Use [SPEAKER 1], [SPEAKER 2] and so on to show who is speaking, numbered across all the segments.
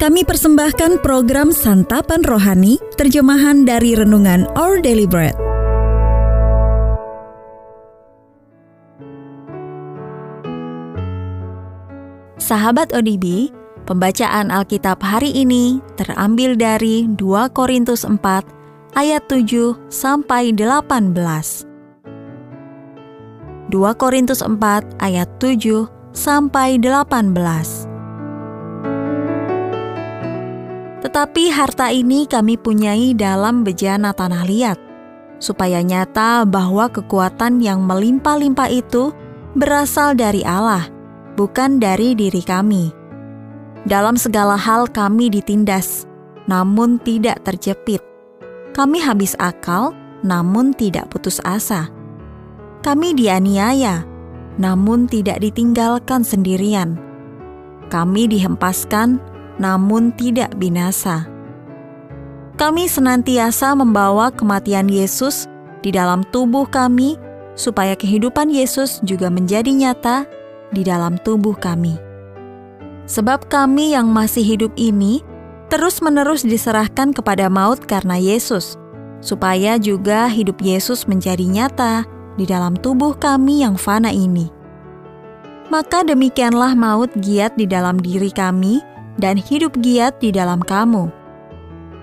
[SPEAKER 1] Kami persembahkan program Santapan Rohani, terjemahan dari Renungan Our Daily Bread. Sahabat ODB, pembacaan Alkitab hari ini terambil dari 2 Korintus 4 ayat 7 sampai 18. 2 Korintus 4 ayat 7 sampai 18. Tetapi harta ini kami punyai dalam bejana tanah liat, supaya nyata bahwa kekuatan yang melimpah-limpah itu berasal dari Allah, bukan dari diri kami. Dalam segala hal kami ditindas, namun tidak terjepit. Kami habis akal, namun tidak putus asa. Kami dianiaya, namun tidak ditinggalkan sendirian. Kami dihempaskan, namun tidak binasa. Kami senantiasa membawa kematian Yesus di dalam tubuh kami, supaya kehidupan Yesus juga menjadi nyata di dalam tubuh kami. Sebab kami yang masih hidup ini terus-menerus diserahkan kepada maut karena Yesus, supaya juga hidup Yesus menjadi nyata di dalam tubuh kami yang fana ini. Maka demikianlah maut giat di dalam diri kami, dan hidup giat di dalam kamu.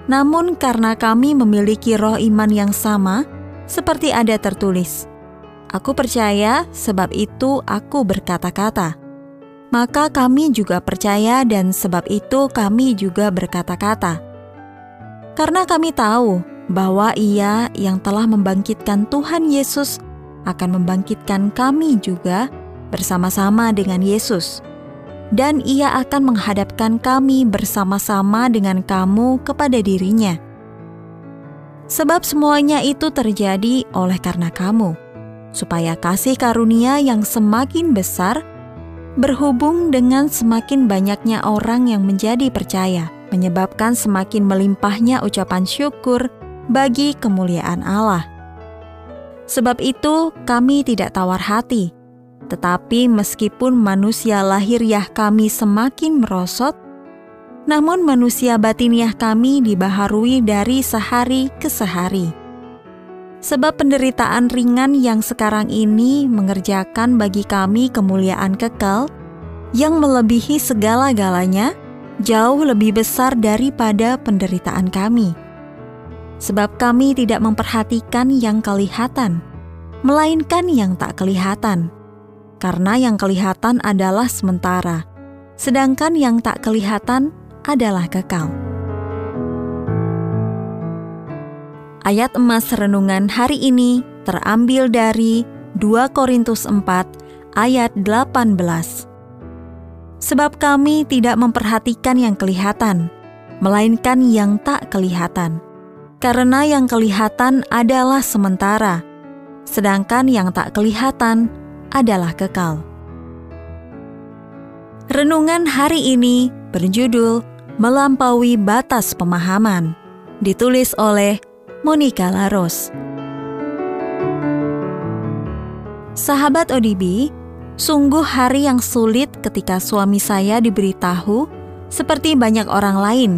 [SPEAKER 1] Namun, karena kami memiliki roh iman yang sama, seperti ada tertulis, "Aku percaya, sebab itu aku berkata-kata." Maka kami juga percaya, dan sebab itu kami juga berkata-kata. Karena kami tahu bahwa Ia yang telah membangkitkan Tuhan Yesus akan membangkitkan kami juga bersama-sama dengan Yesus dan ia akan menghadapkan kami bersama-sama dengan kamu kepada dirinya. Sebab semuanya itu terjadi oleh karena kamu, supaya kasih karunia yang semakin besar berhubung dengan semakin banyaknya orang yang menjadi percaya, menyebabkan semakin melimpahnya ucapan syukur bagi kemuliaan Allah. Sebab itu, kami tidak tawar hati tetapi meskipun manusia lahiriah kami semakin merosot, namun manusia batiniah kami dibaharui dari sehari ke sehari. Sebab penderitaan ringan yang sekarang ini mengerjakan bagi kami kemuliaan kekal yang melebihi segala-galanya, jauh lebih besar daripada penderitaan kami. Sebab kami tidak memperhatikan yang kelihatan, melainkan yang tak kelihatan karena yang kelihatan adalah sementara, sedangkan yang tak kelihatan adalah kekal. Ayat emas renungan hari ini terambil dari 2 Korintus 4 ayat 18. Sebab kami tidak memperhatikan yang kelihatan, melainkan yang tak kelihatan. Karena yang kelihatan adalah sementara, sedangkan yang tak kelihatan adalah kekal. Renungan hari ini berjudul Melampaui Batas Pemahaman, ditulis oleh Monica Laros. Sahabat ODB, sungguh hari yang sulit ketika suami saya diberitahu, seperti banyak orang lain,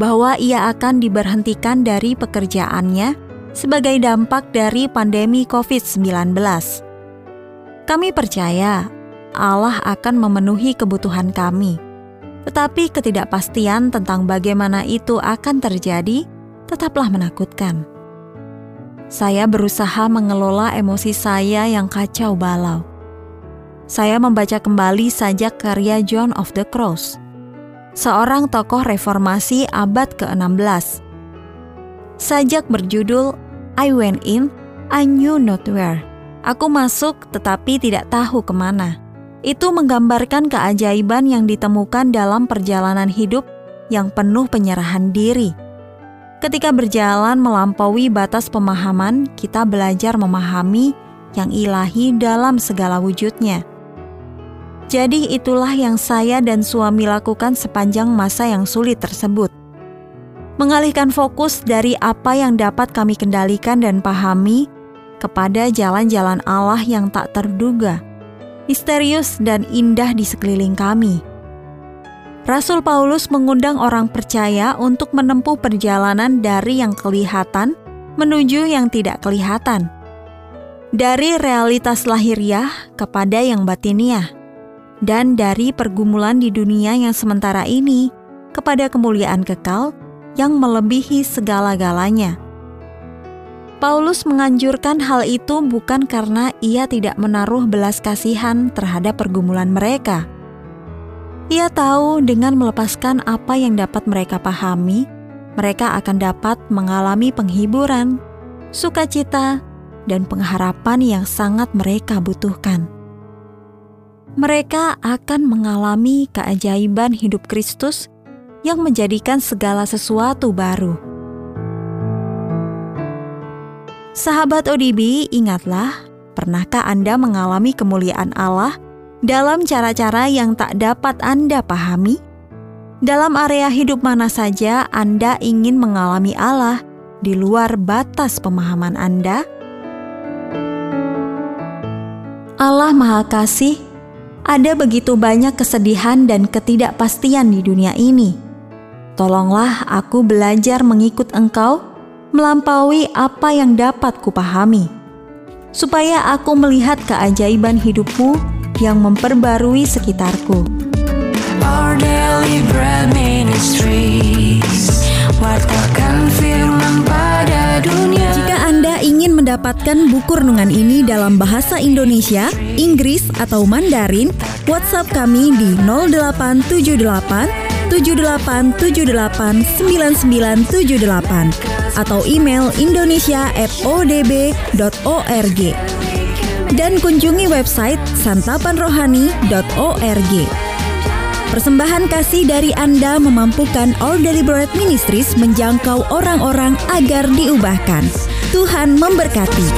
[SPEAKER 1] bahwa ia akan diberhentikan dari pekerjaannya sebagai dampak dari pandemi COVID-19. Kami percaya Allah akan memenuhi kebutuhan kami, tetapi ketidakpastian tentang bagaimana itu akan terjadi tetaplah menakutkan. Saya berusaha mengelola emosi saya yang kacau balau. Saya membaca kembali sajak karya John of the Cross, seorang tokoh reformasi abad ke-16. Sajak berjudul I Went In, I Knew Not Where Aku masuk tetapi tidak tahu ke mana. Itu menggambarkan keajaiban yang ditemukan dalam perjalanan hidup yang penuh penyerahan diri. Ketika berjalan melampaui batas pemahaman, kita belajar memahami yang ilahi dalam segala wujudnya. Jadi itulah yang saya dan suami lakukan sepanjang masa yang sulit tersebut. Mengalihkan fokus dari apa yang dapat kami kendalikan dan pahami kepada jalan-jalan Allah yang tak terduga, misterius dan indah di sekeliling kami. Rasul Paulus mengundang orang percaya untuk menempuh perjalanan dari yang kelihatan menuju yang tidak kelihatan, dari realitas lahiriah kepada yang batiniah, dan dari pergumulan di dunia yang sementara ini kepada kemuliaan kekal yang melebihi segala-galanya. Paulus menganjurkan hal itu bukan karena ia tidak menaruh belas kasihan terhadap pergumulan mereka ia tahu dengan melepaskan apa yang dapat mereka pahami, mereka akan dapat mengalami penghiburan, sukacita, dan pengharapan yang sangat mereka butuhkan. Mereka akan mengalami keajaiban hidup Kristus yang menjadikan segala sesuatu baru. Sahabat ODB, ingatlah, pernahkah Anda mengalami kemuliaan Allah dalam cara-cara yang tak dapat Anda pahami? Dalam area hidup mana saja Anda ingin mengalami Allah di luar batas pemahaman Anda? Allah Maha Kasih, ada begitu banyak kesedihan dan ketidakpastian di dunia ini. Tolonglah aku belajar mengikut Engkau melampaui apa yang dapat kupahami, supaya aku melihat keajaiban hidupmu yang memperbarui sekitarku. Our daily bread ministries, firman pada dunia. Jika Anda ingin mendapatkan buku renungan ini dalam bahasa Indonesia, Inggris, atau Mandarin, WhatsApp kami di 0878 78789978 atau email indonesia@odb.org dan kunjungi website santapanrohani.org. Persembahan kasih dari Anda memampukan All Deliberate Ministries menjangkau orang-orang agar diubahkan. Tuhan memberkati.